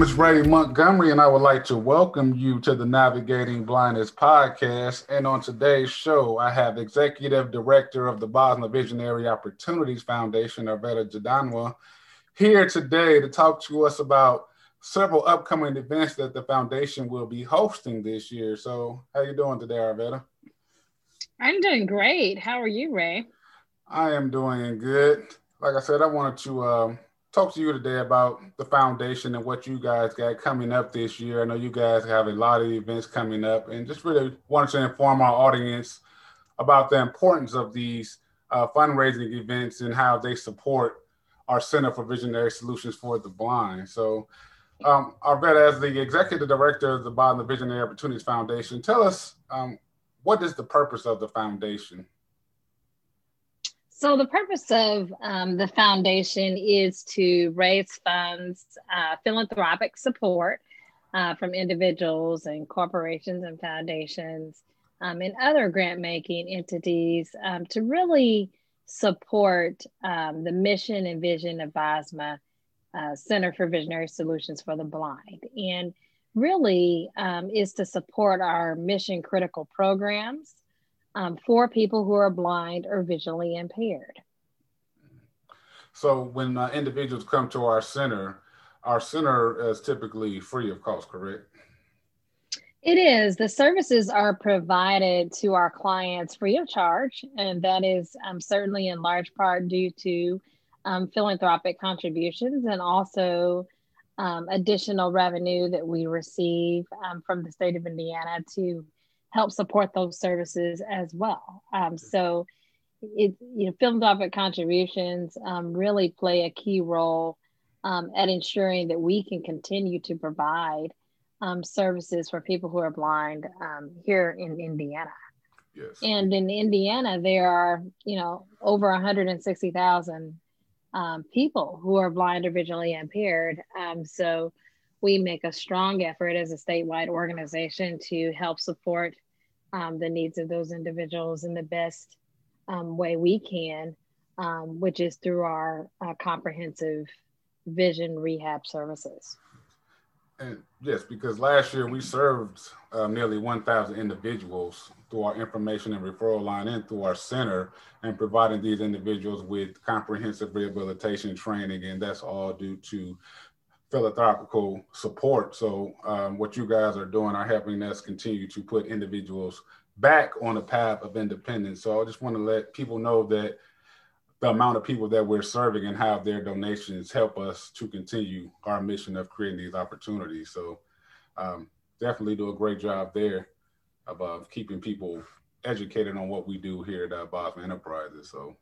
Name is Ray Montgomery, and I would like to welcome you to the Navigating Blindness podcast. And on today's show, I have Executive Director of the Bosma Visionary Opportunities Foundation, Arvetta Jadanwa, here today to talk to us about several upcoming events that the foundation will be hosting this year. So, how you doing today, Arvetta? I'm doing great. How are you, Ray? I am doing good. Like I said, I wanted to um, talk to you today about the foundation and what you guys got coming up this year. I know you guys have a lot of events coming up, and just really wanted to inform our audience about the importance of these uh, fundraising events and how they support our Center for Visionary Solutions for the Blind. So, um, Arvetta, as the executive director of the Bosma Visionary Opportunities Foundation, tell us um, what is the purpose of the foundation? So, the purpose of um, the foundation is to raise funds, uh, philanthropic support uh, from individuals and corporations and foundations um, and other grant making entities um, to really support um, the mission and vision of BOSMA uh, Center for Visionary Solutions for the Blind. And really um, is to support our mission critical programs um, for people who are blind or visually impaired. So when uh, individuals come to our center, our center is typically free of cost, correct? It is. The services are provided to our clients free of charge, and that is um, certainly in large part due to um, philanthropic contributions and also um, additional revenue that we receive um, from the state of Indiana to help support those services as well. Um, so, it, you know, philanthropic contributions um, really play a key role um, at ensuring that we can continue to provide um, services for people who are blind um, here in Indiana. Yes. And in Indiana, there are, you know, over 160,000 um, people who are blind or visually impaired. so we make a strong effort as a statewide organization to help support um, the needs of those individuals in the best um, way we can, um, which is through our uh, comprehensive vision rehab services. And yes, because last year we served uh, nearly 1,000 individuals through our information and referral line and through our center and providing these individuals with comprehensive rehabilitation training. And that's all due to philanthropical support. So um, what you guys are doing are helping us continue to put individuals back on the path of independence. So I just want to let people know that the amount of people that we're serving and how their donations help us to continue our mission of creating these opportunities. So um, definitely do a great job there of uh, keeping people educated on what we do here at uh, Bosma Enterprises. So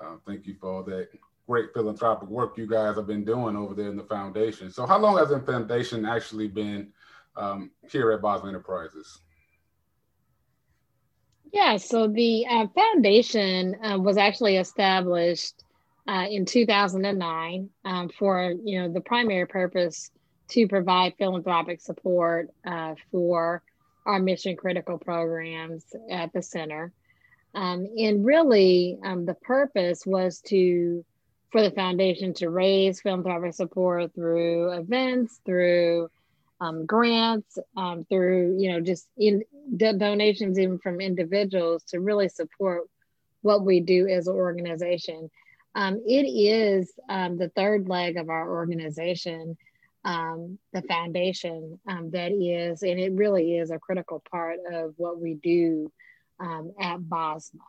uh, thank you for all that great philanthropic work you guys have been doing over there in the foundation. So, how long has the foundation actually been um, here at Bosma Enterprises? Yeah, so the uh, foundation uh, was actually established uh, in 2009 um, for you know the primary purpose to provide philanthropic support uh, for our mission critical programs at the center. Um, and really, um, the purpose was to for the foundation to raise philanthropic support through events, through um, grants, um, through you know just in donations even from individuals to really support what we do as an organization. Um, it is um, the third leg of our organization, um, the foundation um, that is, and it really is a critical part of what we do at Bosma.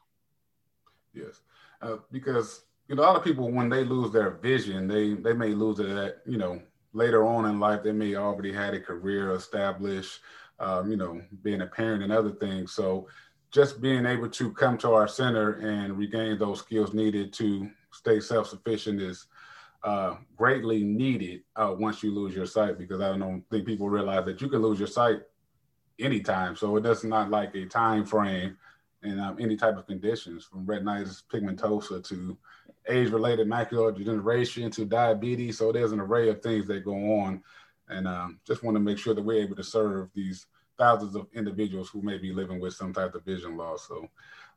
Yes, uh, because a lot of people when they lose their vision, they they may lose it at you know later on in life. They may already had a career established, um, you know, being a parent and other things. So just being able to come to our center and regain those skills needed to stay self-sufficient is uh, greatly needed uh, once you lose your sight because I don't think people realize that you can lose your sight anytime. So it does not like a time frame and um, any type of conditions from retinitis pigmentosa to age-related macular degeneration to diabetes. So there's an array of things that go on, and um, just want to make sure that we're able to serve these thousands of individuals who may be living with some type of vision loss. So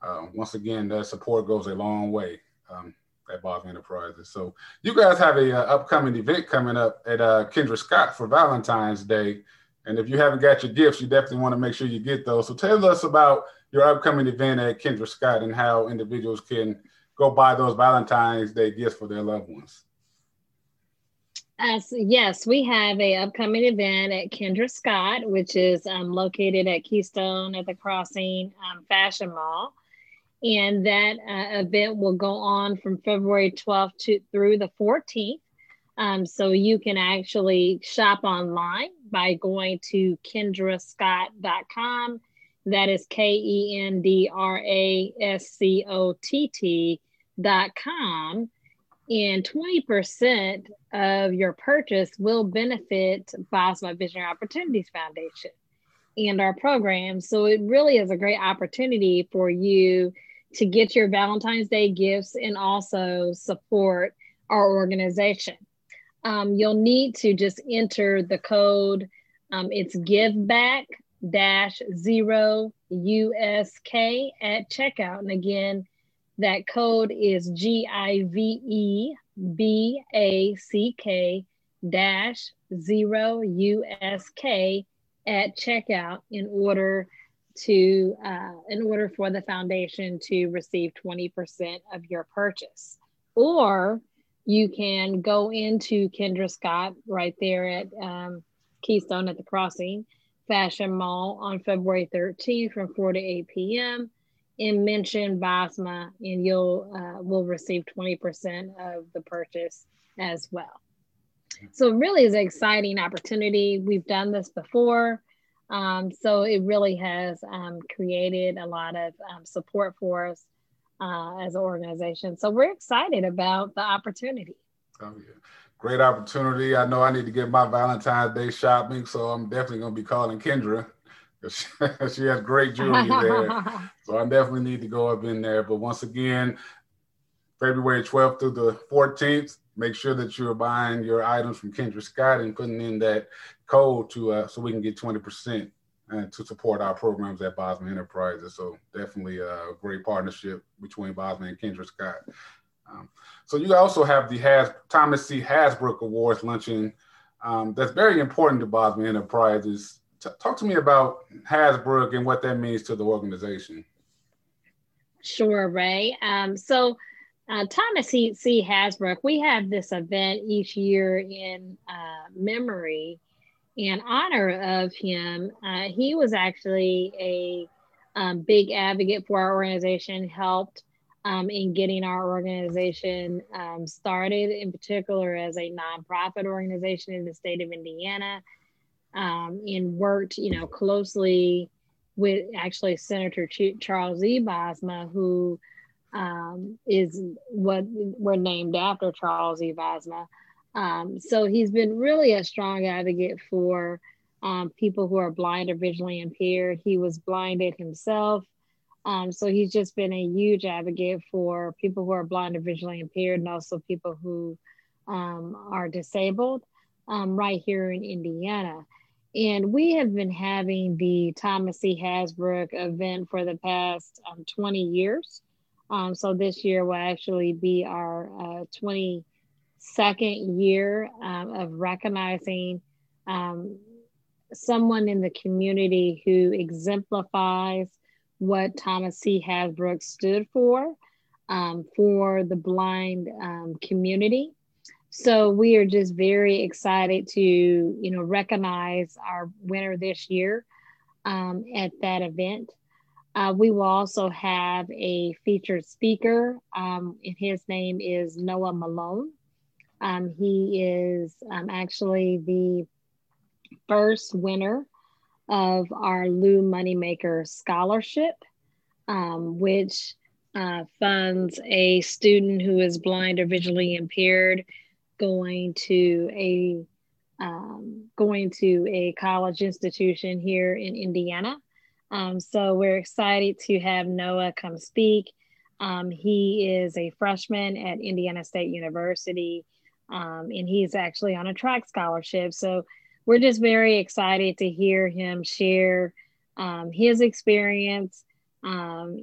uh, once again, that support goes a long way. Um, at Bosma Enterprises. So you guys have a uh, upcoming event coming up at uh, Kendra Scott for Valentine's Day. And if you haven't got your gifts, you definitely want to make sure you get those. So tell us about your upcoming event at Kendra Scott and how individuals can go buy those Valentine's Day gifts for their loved ones. So yes, we have a upcoming event at Kendra Scott, which is um, located at Keystone at the Crossing um, Fashion Mall. And that uh, event will go on from February 12th to, through the 14th. Um, so you can actually shop online by going to kendrascott.com. That is K E N D R A S C O T T.com. And 20% of your purchase will benefit Bosma Visionary Opportunities Foundation and our program. So it really is a great opportunity for you to get your Valentine's Day gifts and also support our organization. Um, you'll need to just enter the code. Um, it's give back dash zero USK at checkout. And again, that code is G I V E B A C K dash zero USK at checkout in order to uh, in order for the foundation to receive 20% of your purchase. Or you can go into kendra scott right there at um, keystone at the crossing fashion mall on february 13th from 4 to 8 p.m and mention bosma and you'll uh, will receive 20% of the purchase as well so really is an exciting opportunity we've done this before um, so it really has um, created a lot of um, support for us uh, as an organization. So we're excited about the opportunity. Oh, yeah. Great opportunity. I know I need to get my Valentine's Day shopping, so I'm definitely going to be calling Kendra. she has great jewelry there. so I definitely need to go up in there. But once again, February 12th through the 14th, make sure that you're buying your items from Kendra Scott and putting in that code to uh, so we can get 20% uh, to support our programs at Bosma Enterprises. So definitely a great partnership between Bosma and Kendra Scott. Um, so you also have the Has Thomas C. Hasbrook Awards luncheon. Um, that's very important to Bosma Enterprises. T- talk to me about Hasbrook and what that means to the organization. Sure, Ray. Um, so uh, Thomas C. C. Hasbrook, we have this event each year in uh, memory in honor of him, uh, he was actually a um, big advocate for our organization, helped um, in getting our organization um, started, in particular as a nonprofit organization in the state of Indiana, um, and worked, you know, closely with actually Senator Ch- Charles E. Bosma, who um, is what we're named after Charles E. Bosma. Um, so he's been really a strong advocate for um, people who are blind or visually impaired. He was blinded himself. Um, so he's just been a huge advocate for people who are blind or visually impaired and also people who um, are disabled um, right here in Indiana. And we have been having the Thomas C. Hasbrook event for the past um, 20 years. so this year will actually be our uh, 20 second year um, of recognizing um, someone in the community who exemplifies what Thomas C. Hasbrook stood for, um, for the blind um, community. So we are just very excited to, you know, recognize our winner this year um, at that event. Uh, we will also have a featured speaker, um, and his name is Noah Malone. Um, he is um, actually the first winner of our Lou Moneymaker Scholarship, um, which uh, funds a student who is blind or visually impaired going to a um, going to a college institution here in Indiana. Um, so we're excited to have Noah come speak. Um, he is a freshman at Indiana State University um, and he's actually on a track scholarship. So we're just very excited to hear him share um, his experience um,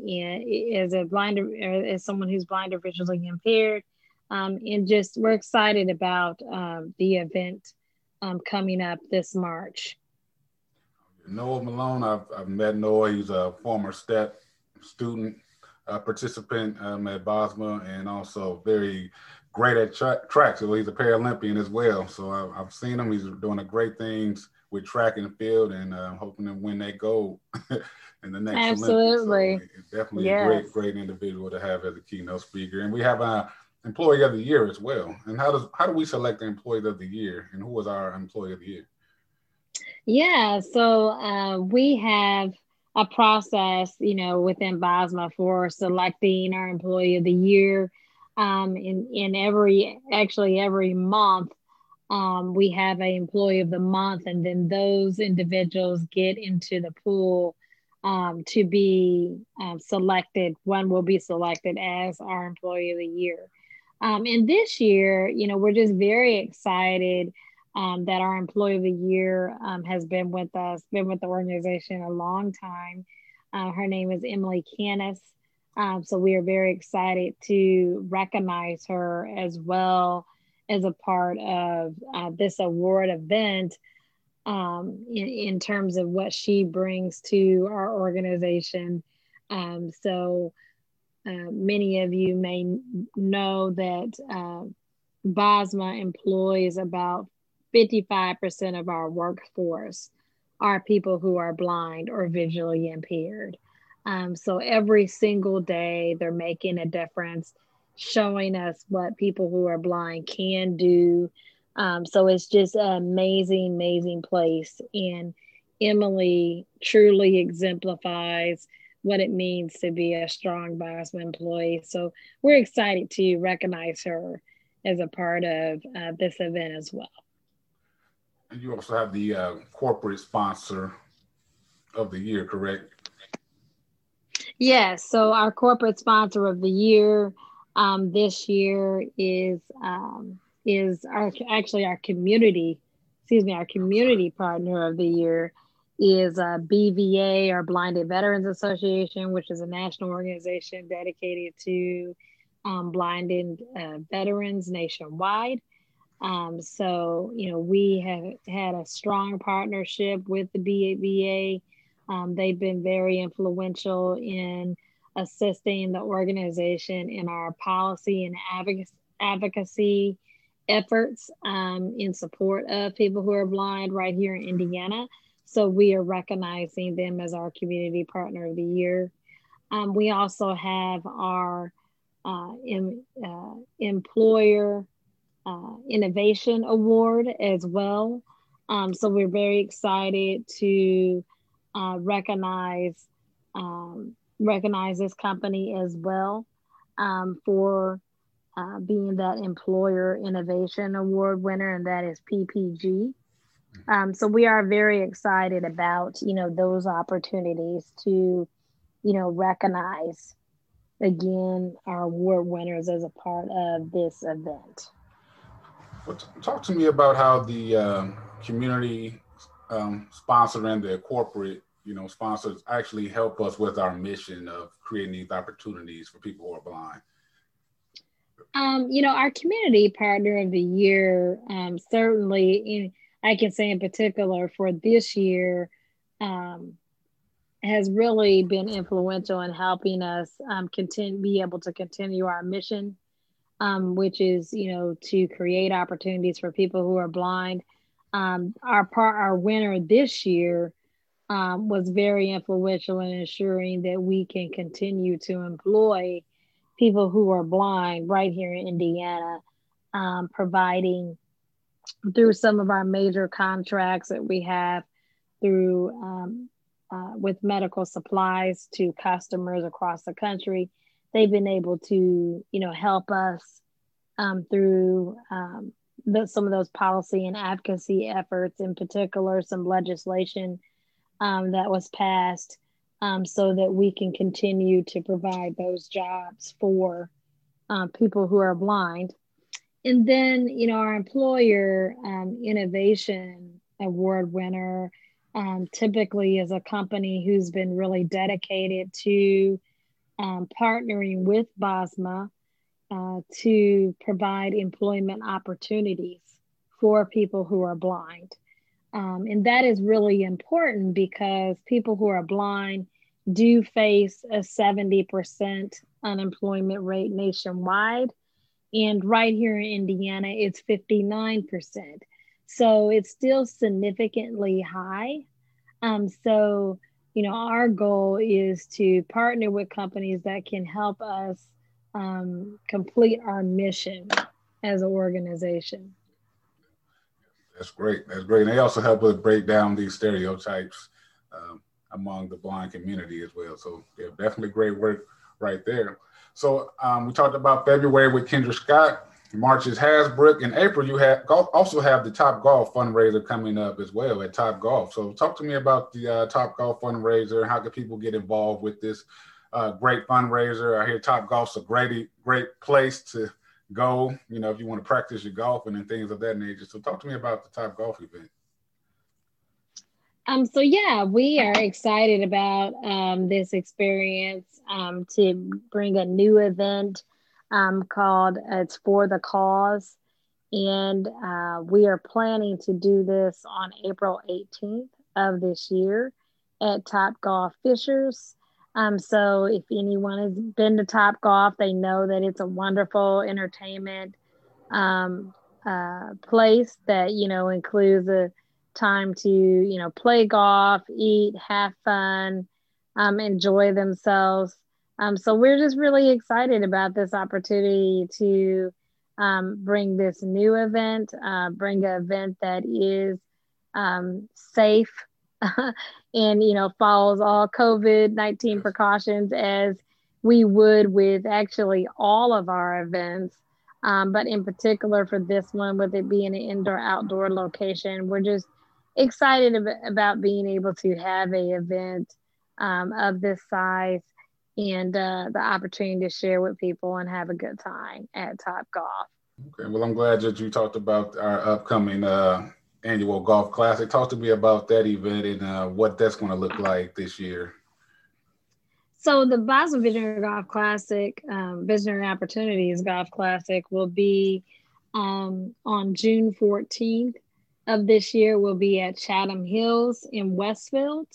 as a blind, as someone who's blind or visually impaired, Um, and just we're excited about um, the event um, coming up this March. Noah Malone, I've, I've met Noah. He's a former STEP student, uh, participant um, at Bosma, and also very great at tra- track. So he's a Paralympian as well. So I've, I've seen him. He's doing a great things with track and field, and uh, hoping to win that gold in the next Absolutely. So definitely yes. a great, great individual to have as a keynote speaker. And we have a employee of the year as well. And how does how do we select the employee of the year? And who was our employee of the year? Yeah, so uh, we have a process, you know, within BOSMA for selecting our employee of the year. Um, in in every actually every month, um, we have an employee of the month, and then those individuals get into the pool um, to be uh, selected. One will be selected as our employee of the year. Um, and this year, you know, we're just very excited um, that our employee of the year um, has been with us, been with the organization a long time. Uh, her name is Emily Canis. Um, so we are very excited to recognize her as well as a part of uh, this award event um, in, in, terms of what she brings to our organization. Um, so uh, many of you may know that uh, BOSMA employs about 55% of our workforce are people who are blind or visually impaired. Um, so every single day, they're making a difference, showing us what people who are blind can do. Um, so it's just an amazing, amazing place. And Emily truly exemplifies what it means to be a strong BOSMA employee. So we're excited to recognize her as a part of uh, this event as well. And you also have the uh, corporate sponsor of the year, correct? Yes. So our corporate sponsor of the year um, this year is um, is our actually our community, excuse me, our community partner of the year is uh, BVA or Blinded Veterans Association, which is a national organization dedicated to um, blinded uh, veterans nationwide. Um, so, you know, we have had a strong partnership with the BVA. Um, they've been very influential in assisting the organization in our policy and advocacy efforts um, in support of people who are blind right here in Indiana. So we are recognizing them as our community partner of the year. Um, we also have our uh, in, uh, employer uh, innovation award as well. Um, so we're very excited to uh, recognize um, recognize this company as well um, for uh, being that employer innovation award winner, and that is PPG. Um, so we are very excited about you know those opportunities to you know recognize again our award winners as a part of this event. Well, talk to me about how the uh, community um, sponsor and the corporate you know sponsors actually help us with our mission of creating these opportunities for people who are blind. Um, you know, our community partner of the year um, certainly in I can say in particular for this year um, has really been influential in helping us um, continue be able to continue our mission, um, which is you know to create opportunities for people who are blind. Um, our part, our winner this year um, was very influential in ensuring that we can continue to employ people who are blind right here in Indiana, um, providing through some of our major contracts that we have through um, uh, with medical supplies to customers across the country they've been able to you know help us um, through um, the, some of those policy and advocacy efforts in particular some legislation um, that was passed um, so that we can continue to provide those jobs for uh, people who are blind and then you know our employer um, innovation award winner um, typically is a company who's been really dedicated to um, partnering with bosma uh, to provide employment opportunities for people who are blind. Um, and that is really important because people who are blind do face a 70% unemployment rate nationwide. And right here in Indiana, it's 59%. So it's still significantly high. Um, so, you know, our goal is to partner with companies that can help us um, complete our mission as an organization. That's great. That's great. And they also help us break down these stereotypes um, among the blind community as well. So yeah, definitely great work right there. So um, we talked about February with Kendra Scott. March is Hasbrook. In April, you have also have the Top Golf fundraiser coming up as well at Top Golf. So talk to me about the uh, Top Golf fundraiser. How can people get involved with this uh, great fundraiser? I hear Top Golf's a great great place to go, you know, if you want to practice your golfing and things of that nature. So talk to me about the Top Golf event. Um, so yeah, we are excited about um, this experience um, to bring a new event um, called "It's for the Cause," and uh, we are planning to do this on April 18th of this year at Top Golf Fishers. Um, so if anyone has been to Top Golf, they know that it's a wonderful entertainment um, uh, place that you know includes a time to you know play golf, eat, have fun, um, enjoy themselves. Um, so we're just really excited about this opportunity to um, bring this new event, uh, bring an event that is um, safe and you know follows all covid-19 precautions as we would with actually all of our events um, but in particular for this one with it being an indoor outdoor location we're just excited about being able to have a event um, of this size and uh, the opportunity to share with people and have a good time at top golf okay well i'm glad that you talked about our upcoming uh, annual golf classic. Talk to me about that event and uh, what that's going to look like this year. So the Bosma Visionary Golf Classic, um, Visionary Opportunities Golf Classic, will be um, on June 14th of this year. Will be at Chatham Hills in Westfield.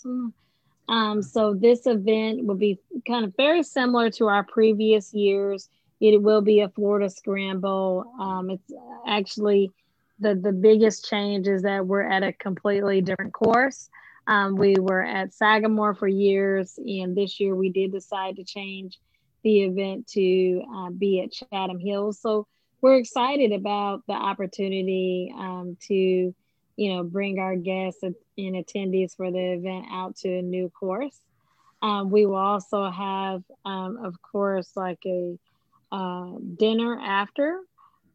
Um, so this event will be kind of very similar to our previous years. It will be a Florida Scramble. Um, it's actually the the biggest change is that we're at a completely different course. Um, we were at Sagamore for years, and this year we did decide to change the event to uh, be at Chatham Hills. So we're excited about the opportunity um, to, you know, bring our guests and attendees for the event out to a new course. Um, we will also have, um, of course, like a uh, dinner after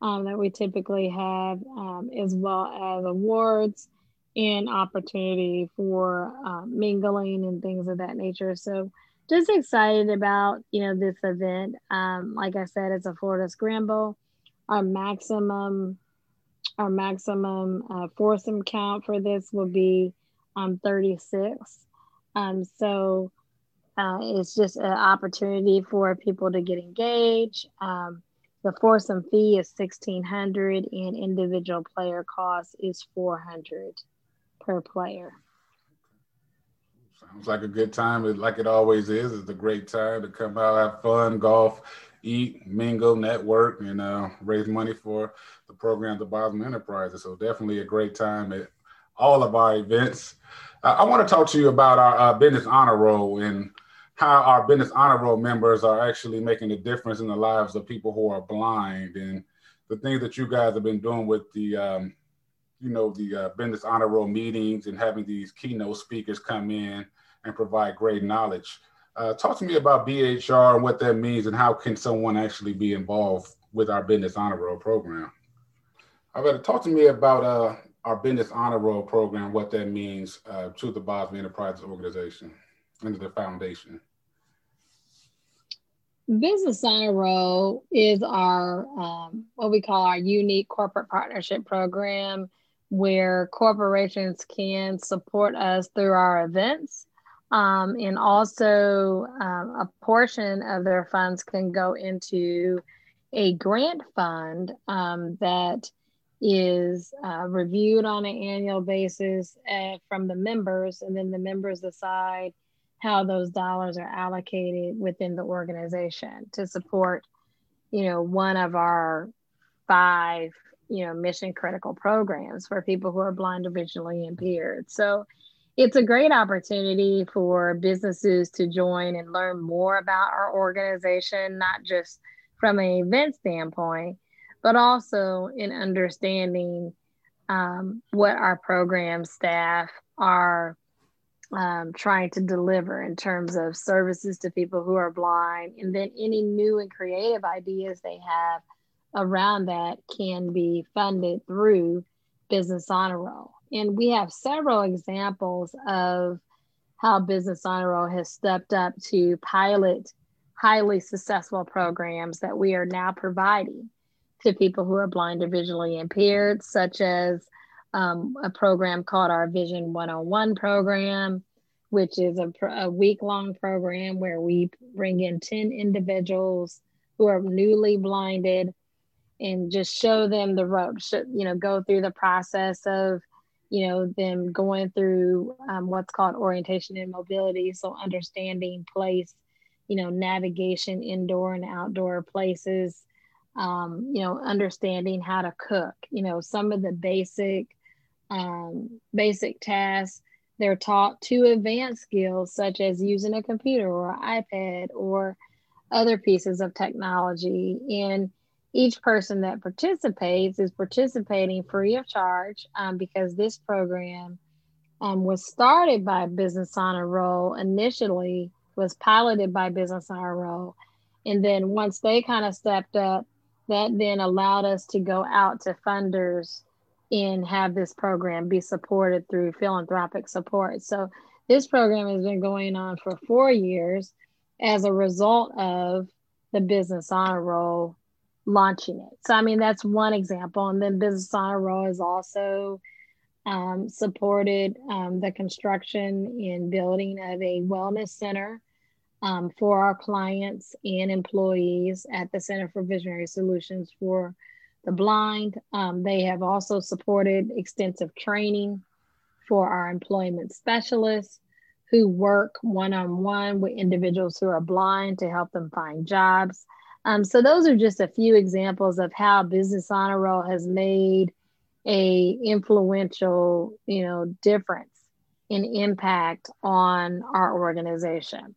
um, that we typically have, um, as well as awards and opportunity for uh, mingling and things of that nature. So just excited about you know this event. Um, like I said, it's a Florida Scramble. Our maximum our maximum uh, foursome count for this will be um, 36. Um, so uh, it's just an opportunity for people to get engaged. Um, the foursome fee is sixteen hundred and individual player cost is four hundred per player. Sounds like a good time. Like it always is. It's a great time to come out, have fun, golf, eat, mingle, network, and uh, raise money for the program, the Bosma Enterprises. So definitely a great time at all of our events. Uh, I want to talk to you about our uh, business honor roll and how our business honor roll members are actually making a difference in the lives of people who are blind and the things that you guys have been doing with the um, you know the uh, business honor roll meetings and having these keynote speakers come in and provide great knowledge uh, talk to me about bhr and what that means and how can someone actually be involved with our business honor roll program? Arvetta talk to me about uh, our business honor roll program what that means uh, to the bosma enterprises organization and the foundation. Business Honor Roll is our um, what we call our unique corporate partnership program, where corporations can support us through our events, um, and also um, a portion of their funds can go into a grant fund um, that is uh, reviewed on an annual basis uh, from the members, and then the members decide how those dollars are allocated within the organization to support, you know, one of our five, you know, mission critical programs for people who are blind or visually impaired. So it's a great opportunity for businesses to join and learn more about our organization, not just from an event standpoint, but also in understanding um, what our program staff are um, trying to deliver in terms of services to people who are blind, and then any new and creative ideas they have around that can be funded through Business Honor Roll. And we have several examples of how Business Honor Roll has stepped up to pilot highly successful programs that we are now providing to people who are blind or visually impaired, such as um, a program called our Vision 101 program, which is a, a week long program where we bring in 10 individuals who are newly blinded and just show them the ropes, you know, go through the process of, you know, them going through um, what's called orientation and mobility. So understanding place, you know, navigation indoor and outdoor places, um, you know, understanding how to cook, you know, some of the basic, um, basic tasks. They're taught to advanced skills such as using a computer or iPad or other pieces of technology. And each person that participates is participating free of charge um, because this program um, was started by Business Honor Roll initially, was piloted by Business Honor Roll. And then once they kind of stepped up, that then allowed us to go out to funders and have this program be supported through philanthropic support. So this program has been going on for four years as a result of the Business Honor Roll launching it. So, I mean, that's one example. And then Business Honor Roll has also um, supported um, the construction and building of a wellness center um, for our clients and employees at the Center for Visionary Solutions for the Blind. Um, they have also supported extensive training for our employment specialists who work one on one with individuals who are blind to help them find jobs. Um, so those are just a few examples of how Business Honor Roll has made a influential, you know, difference in impact on our organization.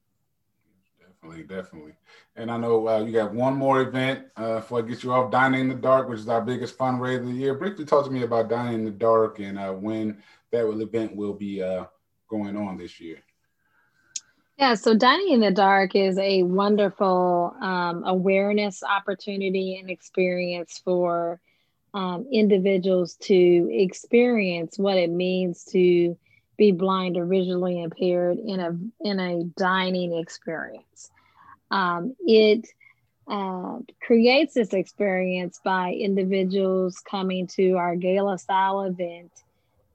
Definitely, definitely. And I know uh, you got one more event uh, before I get you off, Dining in the Dark, which is our biggest fundraiser of the year. Briefly talk to me about Dining in the Dark and uh, when that event will be uh, going on this year. Yeah, so Dining in the Dark is a wonderful um, awareness opportunity and experience for um, individuals to experience what it means to be blind or visually impaired in a in a dining experience. Um, it uh, creates this experience by individuals coming to our gala style event.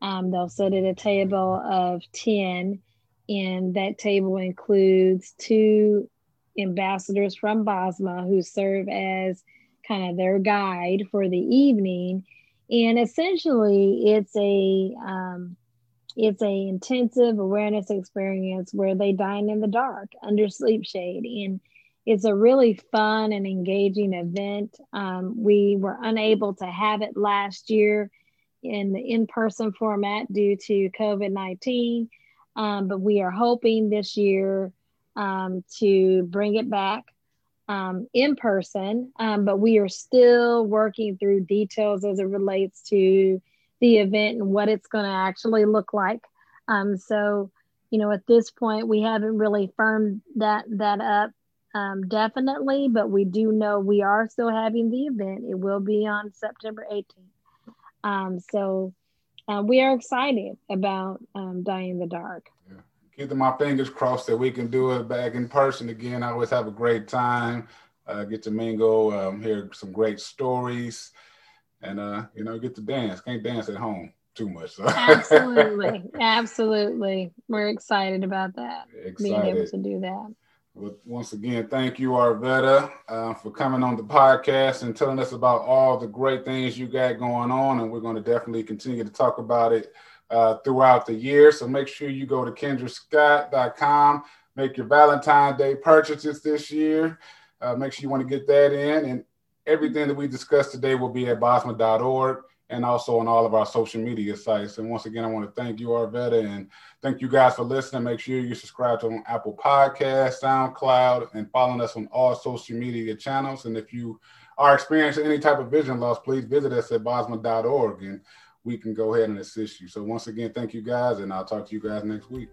Um, they'll sit at a table of 10, and that table includes two ambassadors from BOSMA who serve as kind of their guide for the evening. And essentially, it's a um, it's a intensive awareness experience where they dine in the dark under sleep shade. And it's a really fun and engaging event. Um, we were unable to have it last year in the in person format due to COVID 19, um, but we are hoping this year um, to bring it back um, in person. Um, but we are still working through details as it relates to the event and what it's going to actually look like. Um, so, you know, at this point, we haven't really firmed that that up um, definitely, but we do know we are still having the event. It will be on September 18th. Um, so uh, we are excited about um, in the Dark. Yeah. Keeping my fingers crossed that we can do it back in person again. I always have a great time. Uh, get to mingle, um, hear some great stories and uh, you know, get to dance. Can't dance at home too much. So. absolutely, absolutely. We're excited about that. Excited. Being able to do that. Well, once again, thank you, Arvetta, uh, for coming on the podcast and telling us about all the great things you got going on. And we're going to definitely continue to talk about it uh, throughout the year. So make sure you go to kendrascott.com, make your Valentine's Day purchases this year. Uh, make sure you want to get that in. And everything that we discussed today will be at bosma.org and also on all of our social media sites. And once again, I want to thank you, Arvetta, and thank you guys for listening. Make sure you subscribe to on Apple Podcast, SoundCloud, and following us on all social media channels. And if you are experiencing any type of vision loss, please visit us at bosma.org and we can go ahead and assist you. So once again, thank you guys, and I'll talk to you guys next week.